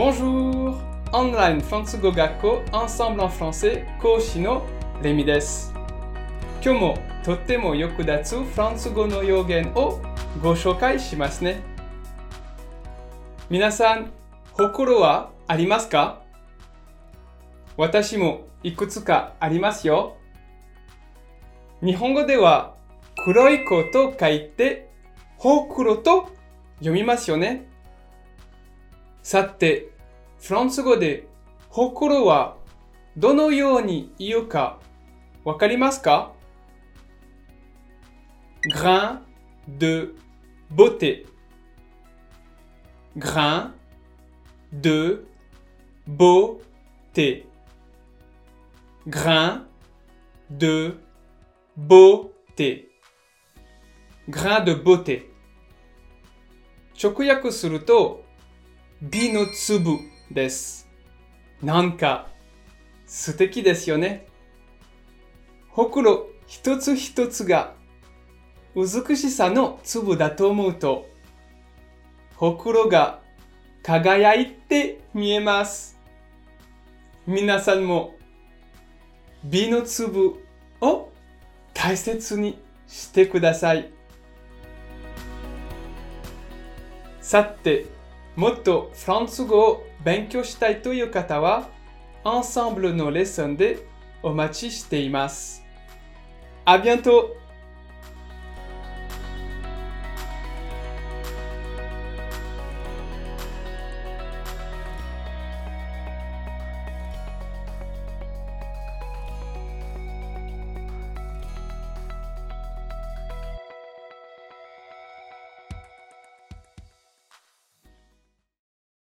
Bonjour! オンラインフランス語学校 Ensemble en français 講師のレミです。今日もとっても役立つフランス語の要言をご紹介しますね。皆さん、ほくろはありますか私もいくつかありますよ。日本語では黒い子と書いてほくろと読みますよね。さて、フランス語でほくろはどのように言うかわかりますか Grain de beauté. Grain de beauté. Grain de beauté. Grain de beauté. 直訳すると美の粒です。なんか素敵ですよね。ほくろ一つ一つが美しさの粒だと思うと、ほくろが輝いて見えます。皆さんも美の粒を大切にしてください。さて、もっとフランス語を勉強したいという方は、アンサンブルのレッスンでお待ちしています。à bientôt!